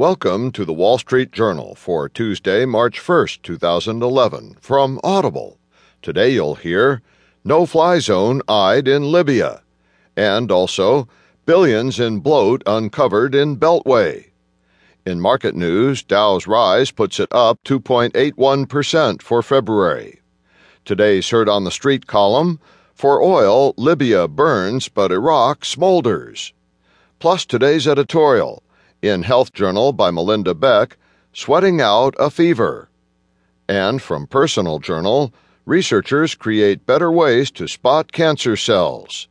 Welcome to the Wall Street Journal for Tuesday, March 1st, 2011, from Audible. Today you'll hear No Fly Zone eyed in Libya, and also Billions in Bloat uncovered in Beltway. In market news, Dow's rise puts it up 2.81% for February. Today's Heard on the Street column For oil, Libya burns, but Iraq smolders. Plus today's editorial in Health Journal by Melinda Beck, Sweating Out a Fever. And from Personal Journal, researchers create better ways to spot cancer cells.